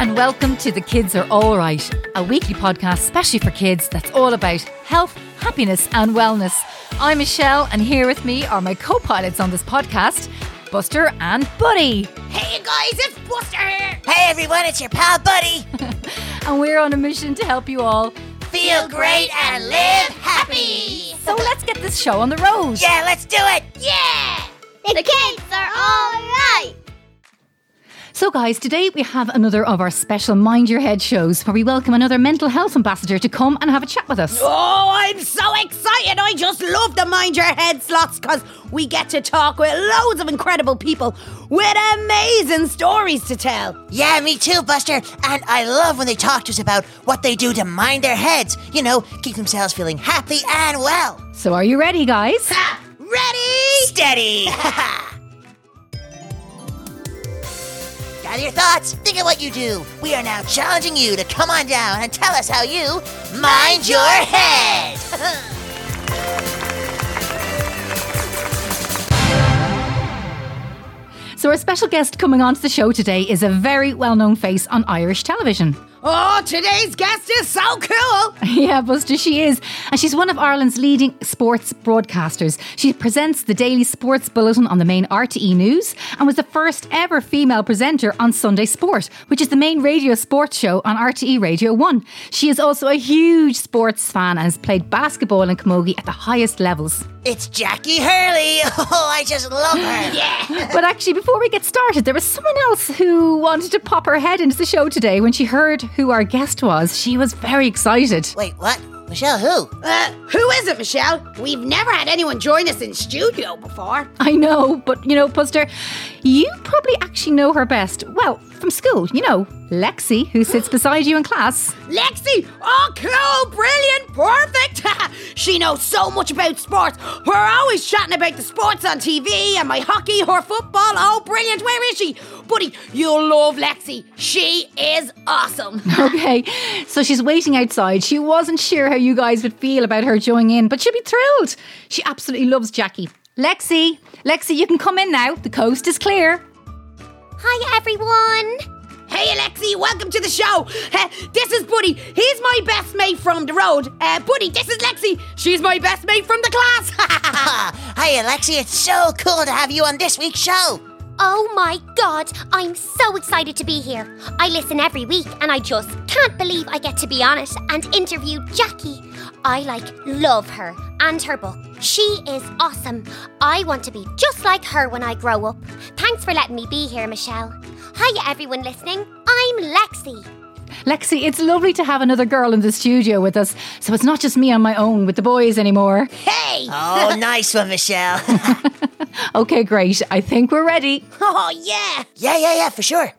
and welcome to The Kids Are Alright, a weekly podcast specially for kids that's all about health, happiness, and wellness. I'm Michelle, and here with me are my co pilots on this podcast, Buster and Buddy. Hey you guys, it's Buster here. Hey everyone, it's your pal Buddy. And we're on a mission to help you all. Feel great and live happy. So let's get this show on the road. Yeah, let's do it. Yeah, the kids are all right. So, guys, today we have another of our special Mind Your Head shows where we welcome another mental health ambassador to come and have a chat with us. Oh, I'm so excited! I just love the Mind Your Head slots because we get to talk with loads of incredible people with amazing stories to tell. Yeah, me too, Buster. And I love when they talk to us about what they do to mind their heads. You know, keep themselves feeling happy and well. So, are you ready, guys? Ready? Steady. Gather your thoughts. Think of what you do. We are now challenging you to come on down and tell us how you mind your head. So, our special guest coming onto the show today is a very well known face on Irish television. Oh, today's guest is so cool. Yeah, Buster, she is. And she's one of Ireland's leading sports broadcasters. She presents the daily sports bulletin on the main RTE News and was the first ever female presenter on Sunday Sport, which is the main radio sports show on RTE Radio 1. She is also a huge sports fan and has played basketball in Camogie at the highest levels. it's Jacqui Hurley. Oh, I just love her. Yeah. But actually, before we get started, there was someone else who wanted to pop her head into the show today. When she heard who our guest was, she was very excited. Wait, what? Michelle, who? Uh, who is it, Michelle? We've never had anyone join us in studio before. I know, but you know, Buster, you probably actually know her best. Well, from school, you know, Lexi, who sits beside you in class. Lexi! Oh, cool, brilliant, perfect! she knows so much about sports. We're always chatting about the sports on TV and my hockey, her football. Oh, brilliant, where is she? Buddy, you'll love Lexi. She is awesome. Okay, so she's waiting outside. She wasn't sure how you guys would feel about her joining in, but she'll be thrilled. She absolutely loves Jacqui. Lexi, Lexi, you can come in now. The coast is clear. Hi everyone! Hey, Alexi, welcome to the show. Uh, this is Buddy. He's my best mate from the road. Uh, Buddy, this is Lexi. She's my best mate from the class. Hi, Alexi. It's so cool to have you on this week's show. Oh my god, I'm so excited to be here. I listen every week and I just can't believe I get to be on it and interview Jacqui. I like love her and her book. She is awesome. I want to be just like her when I grow up. Thanks for letting me be here, Michelle. Hi everyone listening. I'm Lexi. Lexi, it's lovely to have another girl in the studio with us, so it's not just me on my own with the boys anymore. hey. Oh, nice one, Michelle. Okay, great. I think we're ready. Oh, yeah. yeah, yeah, yeah, for sure.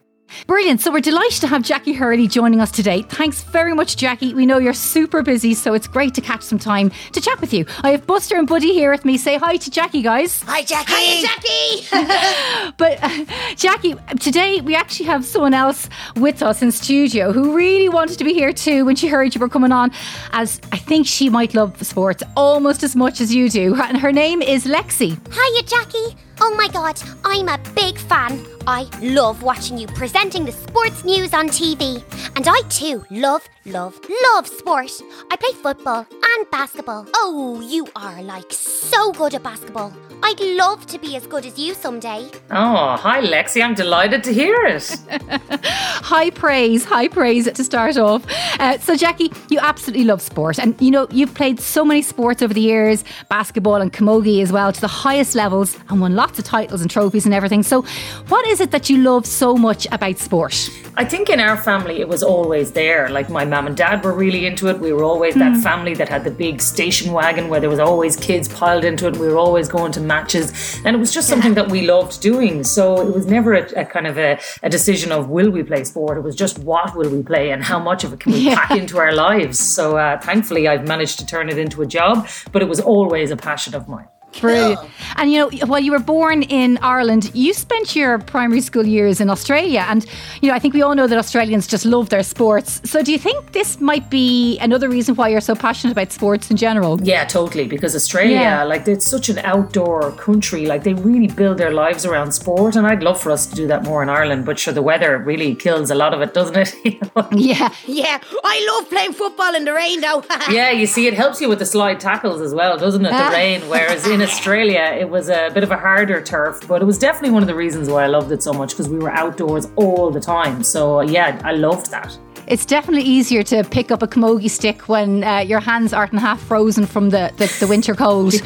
Brilliant. So we're delighted to have Jacqui Hurley joining us today. Thanks very much, Jacqui. We know you're super busy, so it's great to catch some time to chat with you. I have Buster and Buddy here with me. Say hi to Jacqui, guys. Hi, Jacqui. Hey, Jacqui. But uh, Jacqui, today we actually have someone else with us in studio who really wanted to be here too when she heard you were coming on, as I think she might love sports almost as much as you do. And her name is Lexi. Hiya, Jacqui. Oh my god, I'm a big fan. I love watching you presenting the sports news on TV. And I too love, love, love sport. I play football and basketball. Oh, you are like so good at basketball. I'd love to be as good as you someday. Oh, hi Lexi, I'm delighted to hear it. High praise, high praise to start off. Uh, so, Jacqui, you absolutely love sport. And you know, you've played so many sports over the years basketball and camogie as well to the highest levels and won lots of titles and trophies and everything. So, what is it that you love so much about sport? I think in our family it was always there. Like my mum and dad were really into it. We were always that family that had the big station wagon where there was always kids piled into it. We were always going to matches, and it was just something that we loved doing. So it was never a, a kind of a, a decision of will we play sport. It was just what will we play and how much of it can we Yeah. pack into our lives. So uh, thankfully I've managed to turn it into a job, but it was always a passion of mine. Brilliant. And you know, while you were born in Ireland, you spent your primary school years in Australia. And, you know, I think we all know that Australians just love their sports. So do you think this might be another reason why you're so passionate about sports in general? Yeah, totally. Because Australia, Yeah. like, it's such an outdoor country. Like, they really build their lives around sport. And I'd love for us to do that more in Ireland. But sure, the weather really kills a lot of it, doesn't it? Yeah. Yeah, I love playing football in the rain though. yeah, you see, it helps you with the slide tackles as well, doesn't it? The Ah. rain. Whereas in Australia, it was a bit of a harder turf, but it was definitely one of the reasons why I loved it so much because we were outdoors all the time. So yeah, I loved that. It's definitely easier to pick up a camogie stick when uh, your hands aren't half frozen from the, the, the winter cold.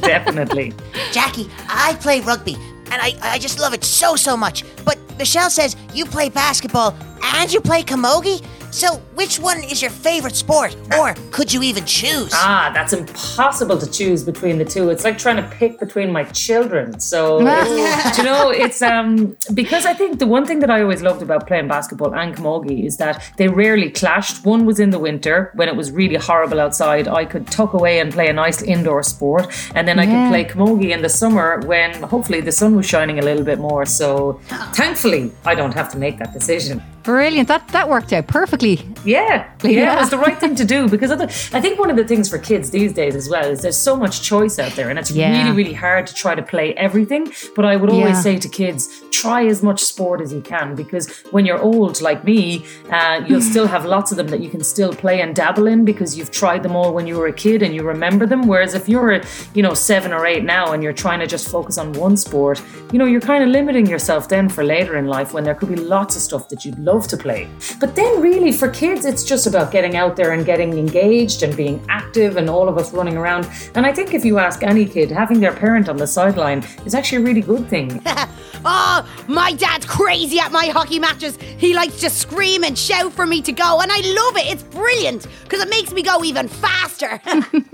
Definitely. Jacqui, I play rugby, and I, I just love it so, so much. But Michelle says you play basketball and you play camogie? So which one is your favorite sport? Or could you even choose? Ah, that's impossible to choose between the two. It's like trying to pick between my children. So, you know, it's um because I think the one thing that I always loved about playing basketball and camogie is that they rarely clashed. One was in the winter when it was really horrible outside. I could tuck away and play a nice indoor sport, and then I Yeah. could play camogie in the summer when hopefully the sun was shining a little bit more. So, thankfully, I don't have to make that decision. Brilliant. That that worked out perfectly. Yeah, yeah, Yeah. it was the right thing to do because other, I think one of the things for kids these days as well is there's so much choice out there, and it's Yeah. really, really hard to try to play everything. But I would always Yeah. say to kids, try as much sport as you can because when you're old like me, uh, you'll still have lots of them that you can still play and dabble in because you've tried them all when you were a kid and you remember them. Whereas if you're, you know, seven or eight now and you're trying to just focus on one sport, you know, you're kind of limiting yourself then for later in life when there could be lots of stuff that you'd love to play. But then, really, for kids, it's just about getting out there and getting engaged and being active and all of us running around. And I think if you ask any kid, having their parent on the sideline is actually a really good thing. oh, my dad's crazy at my hockey matches. He likes to scream and shout for me to go, and I love it. It's brilliant because it makes me go even faster.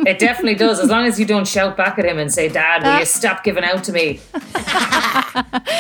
it definitely does, as long as you don't shout back at him and say, Dad, will you uh. stop giving out to me?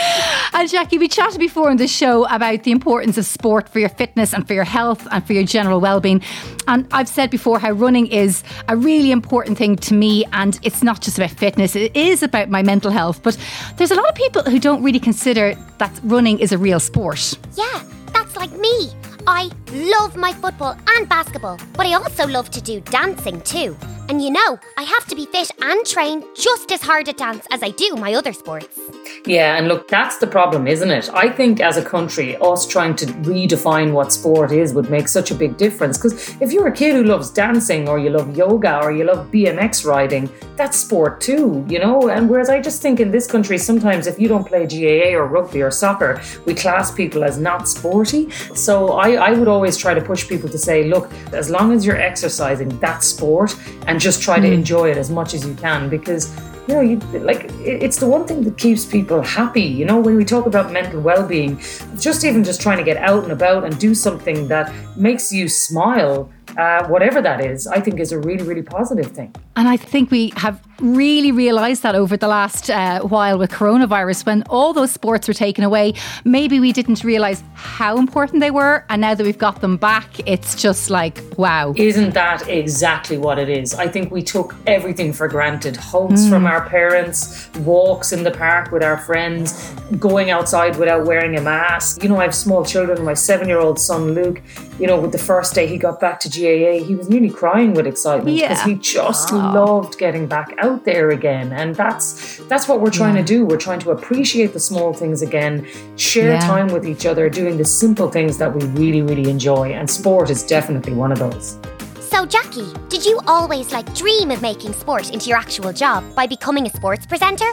And Jacqui, we chatted before in the show about the importance of sport for your fitness and for your health and for your general well-being. And I've said before how running is a really important thing to me and it's not just about fitness, it is about my mental health. But there's a lot of people who don't really consider that running is a real sport. Yeah, that's like me. I love my football and basketball, but I also love to do dancing too. And you know, I have to be fit and train just as hard at dance as I do my other sports. Yeah, and look, that's the problem, isn't it? I think as a country, us trying to redefine what sport is would make such a big difference. Because if you're a kid who loves dancing, or you love yoga, or you love BMX riding, that's sport too, you know? And whereas I just think in this country, sometimes if you don't play GAA or rugby or soccer, we class people as not sporty. So I, I would always try to push people to say, look, as long as you're exercising, that's sport, and just try to enjoy it as much as you can because you know, you like it's the one thing that keeps people happy. You know, when we talk about mental well-being, just even just trying to get out and about and do something that makes you smile, uh, whatever that is, I think is a really, really positive thing. And I think we have really realised that over the last uh, while with coronavirus, when all those sports were taken away, maybe we didn't realise how important they were. And now that we've got them back, it's just like, wow. Isn't that exactly what it is? I think we took everything for granted. Hugs from our parents, walks in the park with our friends, going outside without wearing a mask. You know, I have small children. My seven year old son, Luke, you know, with the first day he got back to GAA, he was nearly crying with excitement because Yeah. he just loved getting back out there again. And that's that's what we're trying to do. We're trying to appreciate the small things again, share Yeah. time with each other, doing the simple things that we really, really enjoy. And sport is definitely one of those. So, Jacqui, did you always like dream of making sport into your actual job by becoming a sports presenter?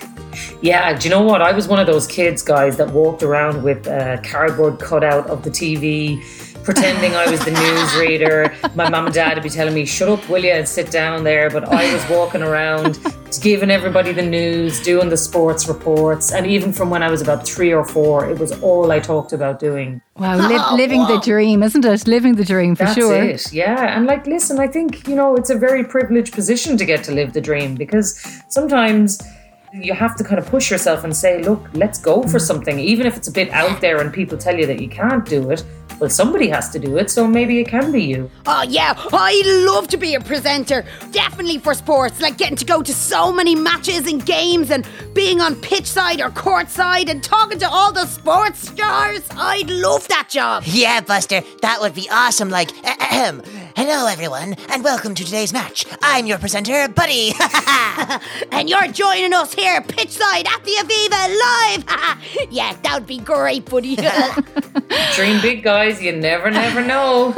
Yeah, do you know what? I was one of those kids, guys, that walked around with a cardboard cutout of the TV, pretending I was the newsreader. My mum and dad would be telling me, shut up, will you, and sit down there. But I was walking around, giving everybody the news, doing the sports reports. And even from when I was about three or four, it was all I talked about doing. Wow, li- oh, living the dream, isn't it? Living the dream for That's sure. it. Yeah. And like, listen, I think, you know, it's a very privileged position to get to live the dream because sometimes you have to kind of push yourself and say, look, let's go for something, even if it's a bit out there and people tell you that you can't do it. Well, somebody has to do it, so maybe it can be you. Oh, yeah, I'd love to be a presenter. Definitely for sports, like getting to go to so many matches and games and being on pitch side or court side and talking to all the sports stars. I'd love that job. Yeah, Buster, that would be awesome. Like, ahem. Hello, everyone, and welcome to today's match. I'm your presenter, Buddy. and you're joining us here, pitch side at the Aviva live. yeah, that would be great, Buddy. Dream big, guys. You never, never know.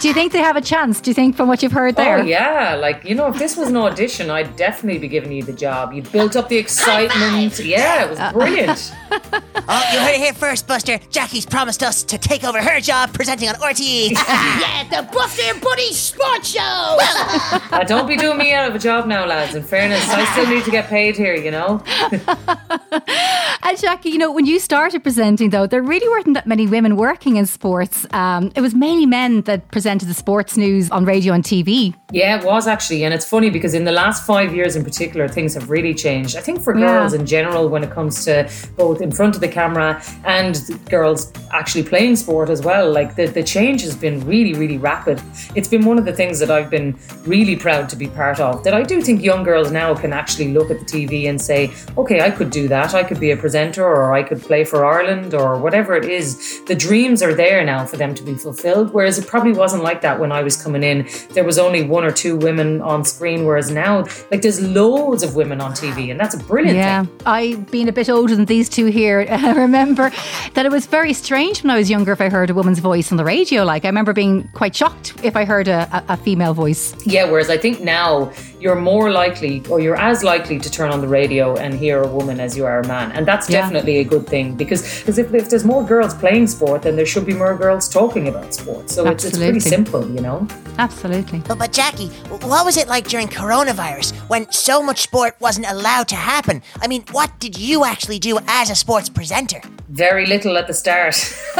Do you think they have a chance? Do you think, from what you've heard there? Oh, yeah. Like, you know, if this was an audition, I'd definitely be giving you the job. You built up the excitement. Yeah, it was brilliant. oh, you heard it here first, Buster. Jacqui's promised us to take over her job presenting on RTE. yeah, the Buster and Buddy Sports Show. uh, don't be doing me out of a job now, lads. In fairness, I still need to get paid here, you know? and Jacqui, you know, when you started presenting, though, there really weren't that many women working in sports. Um, it was mainly men that presented the sports news on radio and TV. Yeah, it was actually. And it's funny because in the last five years in particular, things have really changed. I think for girls yeah. in general, when it comes to both in front of the camera and girls actually playing sport as well, like the, the change has been really, really rapid. It's been one of the things that I've been really proud to be part of. That I do think young girls now can actually look at the TV and say, okay, I could do that. I could be a presenter or I could play for Ireland or whatever it is. The dreams are there now for them to be fulfilled. Whereas it probably wasn't like that when I was coming in. There was only one or two women on screen, whereas now, like, there's loads of women on TV, and that's a brilliant yeah. thing. I, being a bit older than these two here, I remember that it was very strange when I was younger if I heard a woman's voice on the radio. Like, I remember being quite shocked if I heard a, a, a female voice. Yeah, whereas I think now you're more likely, or you're as likely to turn on the radio and hear a woman as you are a man, and that's yeah. definitely a good thing because because if, if there's more girls playing sport, then there should be more girls talking about sport. So it's, it's pretty simple, you know. Absolutely. But, but Jacqui, what was it like during coronavirus when so much sport wasn't allowed to happen? I mean, what did you actually do as a sports presenter? Very little at the start.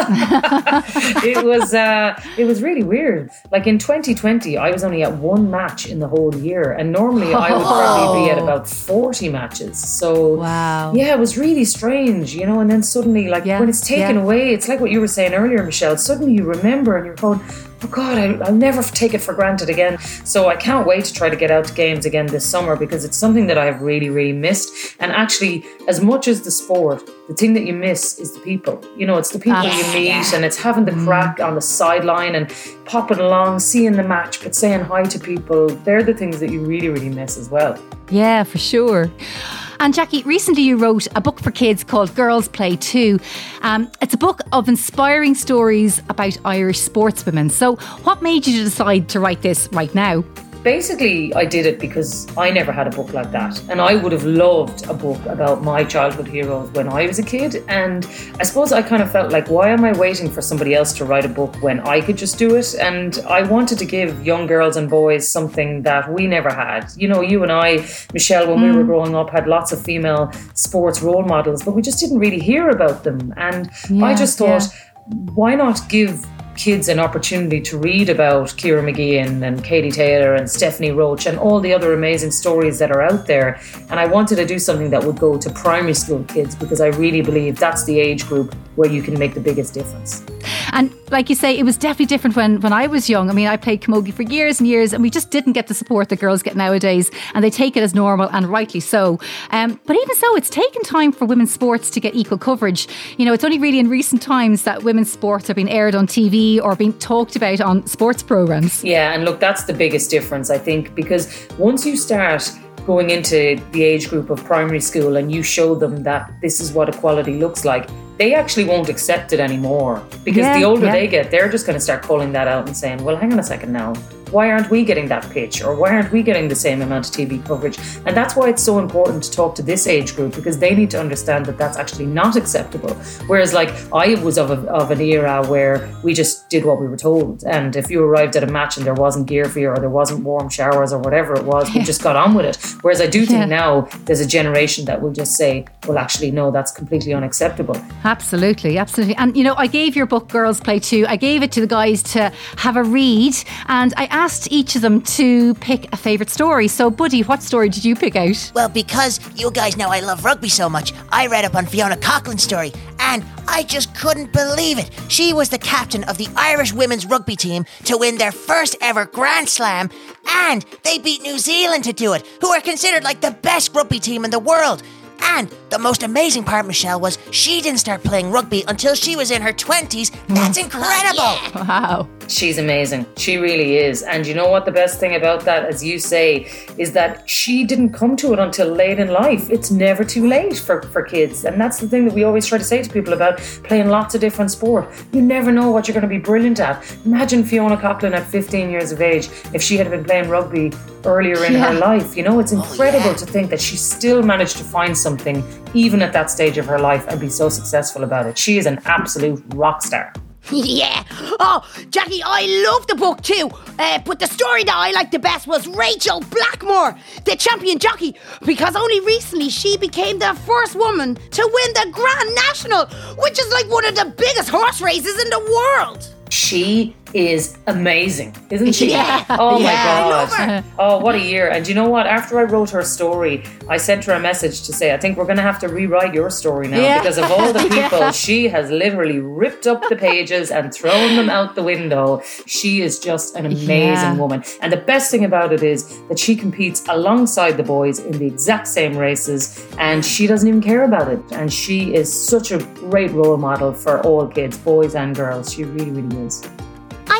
it was uh, it was really weird. Like in 2020, I was only at one match in the whole year, and normally I would probably be at about 40 matches. So wow, yeah, it was really strange, you know. And then suddenly, like yeah, when it's taken yeah. away, it's like what you were saying earlier, Michelle. Suddenly you remember, and you're going oh God, I, will never take it for granted again. So I can't wait to try to get out to games again this summer because it's something that I've really, really missed. And actually, as much as the sport, the thing that you miss is the people. You know, it's the people you meet yeah. and it's having the mm. crack on the sideline and popping along, seeing the match, but saying hi to people. They're the things that you really, really miss as well. Yeah, for sure. And Jacqui, recently you wrote a book for kids called Girls Play Too. Um, it's a book of inspiring stories about Irish sportswomen. So, what made you decide to write this right now? Basically, I did it because I never had a book like that. And I would have loved a book about my childhood heroes when I was a kid. And I suppose I kind of felt like, why am I waiting for somebody else to write a book when I could just do it? And I wanted to give young girls and boys something that we never had. You know, you and I, Michelle, when mm. we were mm. growing up, had lots of female sports role models, but we just didn't really hear about them. And yeah, I just thought, yeah. why not give kids an opportunity to read about Ciara Mageean and Katie Taylor and Stephanie Roche and all the other amazing stories that are out there. And I wanted to do something that would go to primary school kids because I really believe that's the age group where you can make the biggest difference. And like you say, it was definitely different when, when I was young. I mean, I played camogie for years and years, and we just didn't get the support that girls get nowadays, and they take it as normal, and rightly so. Um, but even so, it's taken time for women's sports to get equal coverage. You know, it's only really in recent times that women's sports have been aired on TV or being talked about on sports programs. Yeah, and look, that's the biggest difference, I think, because once you start going into the age group of primary school and you show them that this is what equality looks like, they actually won't accept it anymore because yeah, the older yeah. they get, they're just going to start calling that out and saying, well, hang on a second now why aren't we getting that pitch or why aren't we getting the same amount of TV coverage? And that's why it's so important to talk to this age group because they need to understand that that's actually not acceptable. Whereas, like, I was of, a, of an era where we just did what we were told. And if you arrived at a match and there wasn't gear for you or there wasn't warm showers or whatever it was, yeah. we just got on with it. Whereas I do think yeah. now there's a generation that will just say, well, actually, no, that's completely unacceptable. Absolutely, absolutely. And, you know, I gave your book Girls Play Too, I gave it to the guys to have a read. And I asked each of them to pick a favourite story. So, Buddy, what story did you pick out? Well, because you guys know I love rugby so much, I read up on Fiona Coghlan's story, and I just couldn't believe it. She was the captain of the Irish women's rugby team to win their first ever Grand Slam, and they beat New Zealand to do it, who are considered like the best rugby team in the world. And the most amazing part, Michelle, was she didn't start playing rugby until she was in her 20s. That's incredible. Wow. She's amazing. She really is. And you know what? The best thing about that, as you say, is that she didn't come to it until late in life. It's never too late for, for kids. And that's the thing that we always try to say to people about playing lots of different sport. You never know what you're going to be brilliant at. Imagine Fiona Coghlan at 15 years of age if she had been playing rugby earlier in her life. You know, it's oh, incredible yeah. to think that she still managed to find something, even at that stage of her life, and be so successful about it. She is an absolute rock star. yeah. Oh, Jacqui, I love the book too. Uh, but the story that I liked the best was Rachael Blackmore, the champion jockey, because only recently she became the first woman to win the Grand National, which is like one of the biggest horse races in the world. She is amazing, isn't she? Yeah. Oh my Yeah, love god. Oh, what a year. And you know what? After I wrote her story, I sent her a message to say, I think we're going to have to rewrite your story now Yeah. because of all the people Yeah. she has literally ripped up the pages and thrown them out the window. She is just an amazing woman. And the best thing about it is that she competes alongside the boys in the exact same races and she doesn't even care about it. And she is such a great role model for all kids, boys and girls. She really, really is.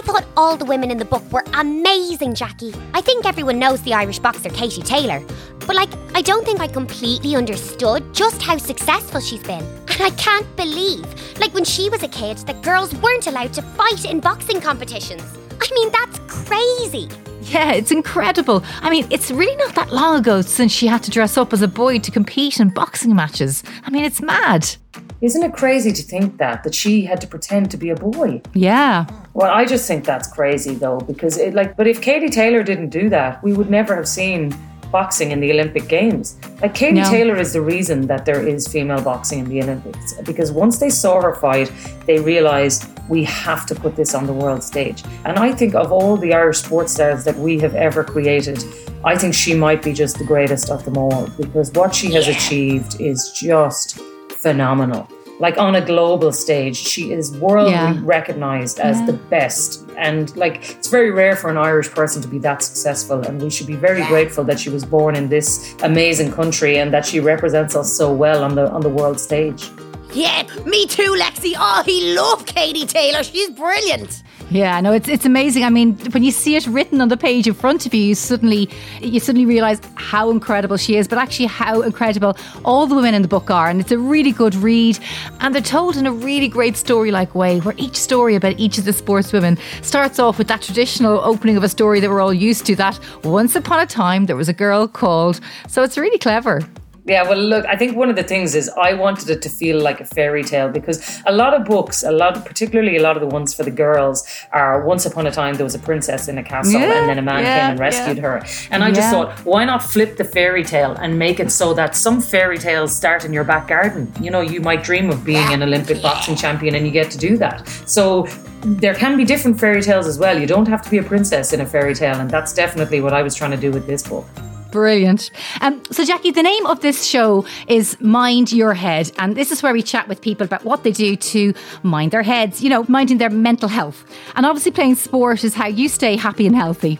Thought all the women in the book were amazing, Jacqui. I think everyone knows the Irish boxer Katie Taylor. But, like, I don't think I completely understood just how successful she's been. And I can't believe, like, when she was a kid, that girls weren't allowed to fight in boxing competitions. I mean, that's crazy. Yeah, it's incredible. I mean, it's really not that long ago since she had to dress up as a boy to compete in boxing matches. I mean, it's mad. Isn't it crazy to think that that she had to pretend to be a boy? Yeah. Well, I just think that's crazy though, because it like. But if Katie Taylor didn't do that, we would never have seen boxing in the Olympic Games. Like Katie No. Taylor is the reason that there is female boxing in the Olympics because once they saw her fight, they realized we have to put this on the world stage. And I think of all the Irish sports stars that we have ever created, I think she might be just the greatest of them all because what she has achieved is just phenomenal. Like on a global stage, she is worldly Yeah. recognized as the best. And like it's very rare for an Irish person to be that successful. And we should be very grateful that she was born in this amazing country and that she represents us so well on the on the world stage. Yeah, me too, Lexi. Oh, he loved Katie Taylor. She's brilliant. Yeah, no, it's it's amazing. I mean, when you see it written on the page in front of you, you suddenly you suddenly realise how incredible she is, but actually how incredible all the women in the book are. And it's a really good read. And they're told in a really great story-like way, where each story about each of the sportswomen starts off with that traditional opening of a story that we're all used to, that once upon a time there was a girl called. So it's really clever. Yeah, well, look, I think one of the things is I wanted it to feel like a fairy tale because a lot of books, a lot, particularly a lot of the ones for the girls, are once upon a time there was a princess in a castle Yeah, and then a man yeah, came and rescued yeah. her. And I just thought, why not flip the fairy tale and make it so that some fairy tales start in your back garden? You know, you might dream of being an Olympic boxing champion and you get to do that. So there can be different fairy tales as well. You don't have to be a princess in a fairy tale, and that's definitely what I was trying to do with this book. Brilliant. Um, so, Jacqui, the name of this show is Mind Your Head. And this is where we chat with people about what they do to mind their heads, you know, minding their mental health. And obviously, playing sport is how you stay happy and healthy.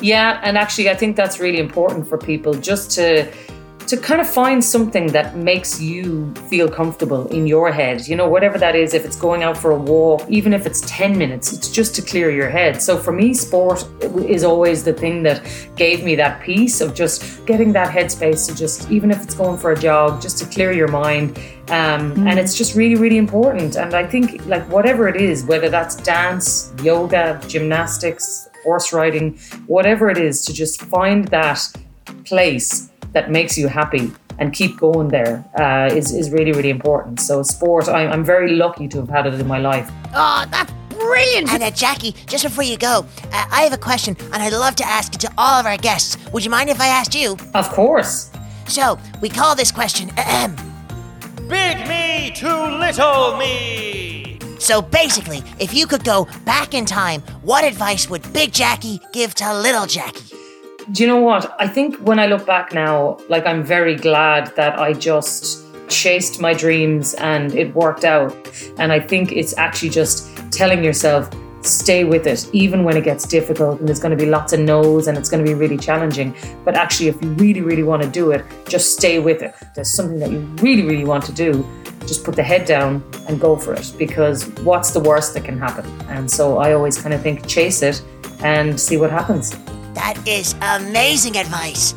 Yeah, and actually, I think that's really important for people just to to kind of find something that makes you feel comfortable in your head. You know, whatever that is. If it's going out for a walk, even if it's ten minutes, it's just to clear your head. So for me, sport is always the thing that gave me that peace of just getting that headspace to just, even if it's going for a jog, just to clear your mind. Um, And it's just really, really important. And I think, like, whatever it is, whether that's dance, yoga, gymnastics, horse riding, whatever it is, to just find that place that makes you happy and keep going there uh, is is really, really important. So, sport, I, I'm very lucky to have had it in my life. Oh, that's brilliant. And uh, Jacqui, just before you go, uh, I have a question, and I'd love to ask it to all of our guests. Would you mind if I asked you? Of course. So, we call this question ahem. Big me to little me. So basically, if you could go back in time, what advice would Big Jacqui give to Little Jacqui? Do you know what? I think when I look back now, like I'm very glad that I just chased my dreams and it worked out. And I think it's actually just telling yourself, stay with it, even when it gets difficult and there's going to be lots of no's and it's going to be really challenging. But actually, if you really, really want to do it, just stay with it. If there's something that you really, really want to do, just put the head down and go for it because what's the worst that can happen? And so I always kind of think chase it and see what happens. That is amazing advice.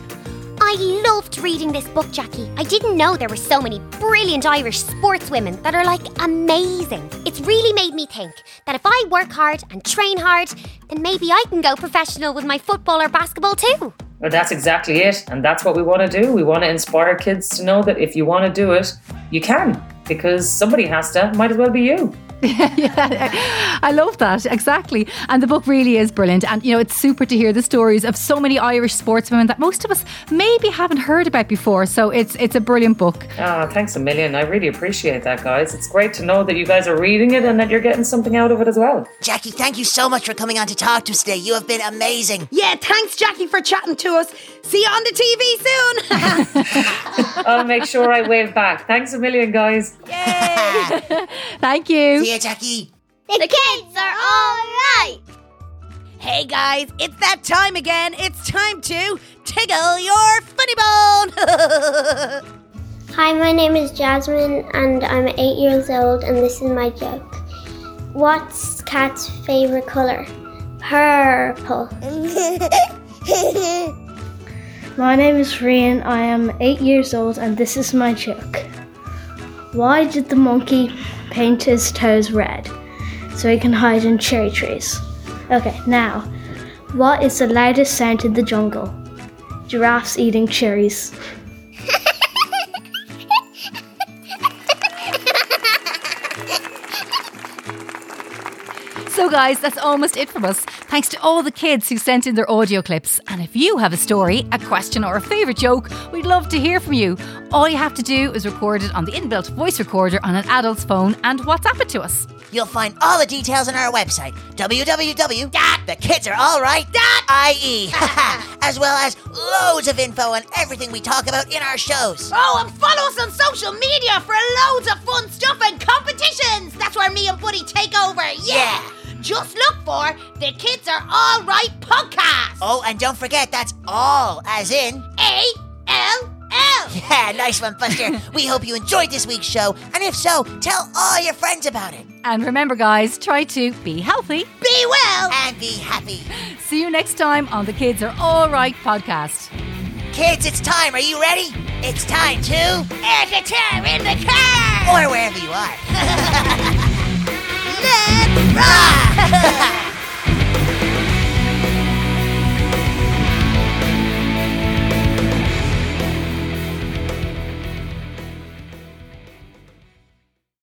I loved reading this book, Jacqui. I didn't know there were so many brilliant Irish sportswomen that are like amazing. It's really made me think that if I work hard and train hard, then maybe I can go professional with my football or basketball too. Well, that's exactly it. And that's what we want to do. We want to inspire kids to know that if you want to do it, you can, because somebody has to. Might as well be you. yeah, I love that. Exactly. And the book really is brilliant. And, you know, it's super to hear the stories of so many Irish sportswomen that most of us maybe haven't heard about before. So it's it's a brilliant book. Ah, thanks a million. I really appreciate that, guys. It's great to know that you guys are reading it and that you're getting something out of it as well. Jacqui, thank you so much for coming on to talk to us today. You have been amazing. Yeah, thanks, Jacqui, for chatting to us. See you on the TV soon. I'll make sure I wave back. Thanks a million, guys. Yay. Thank you. See ya, Jacqui. The kids are all right. hey, guys, it's that time again. It's time to tickle your funny bone. Hi, my name is Jasmine and I'm eight years old and this is my joke. What's Cat's favorite color? Purple. My name is Rian. I am eight years old, and this is my joke. Why did the monkey paint his toes red? So he can hide in cherry trees. Okay, now, what is the loudest sound in the jungle? Giraffes eating cherries. So, guys, that's almost it from us. Thanks to all the kids who sent in their audio clips. And if you have a story, a question, or a favourite joke, we'd love to hear from you. All you have to do is record it on the inbuilt voice recorder on an adult's phone and WhatsApp it to us. You'll find all the details on our website, www.thekidsareallright.ie, as well as loads of info on everything we talk about in our shows. oh, and follow us on social media for loads of fun stuff and competitions. That's where me and Buddy take over. Yeah. Just look for the Kids Are All Right podcast. Oh, and don't forget, that's all, as in. A L L. Yeah, nice one, Buster. we hope you enjoyed this week's show, and if so, tell all your friends about it. And remember, guys, try to be healthy. Be well. And be happy. See you next time on the Kids Are All Right podcast. Kids, it's time. Are you ready? It's time to. Air guitar in the car. Or wherever you are. Let's rock!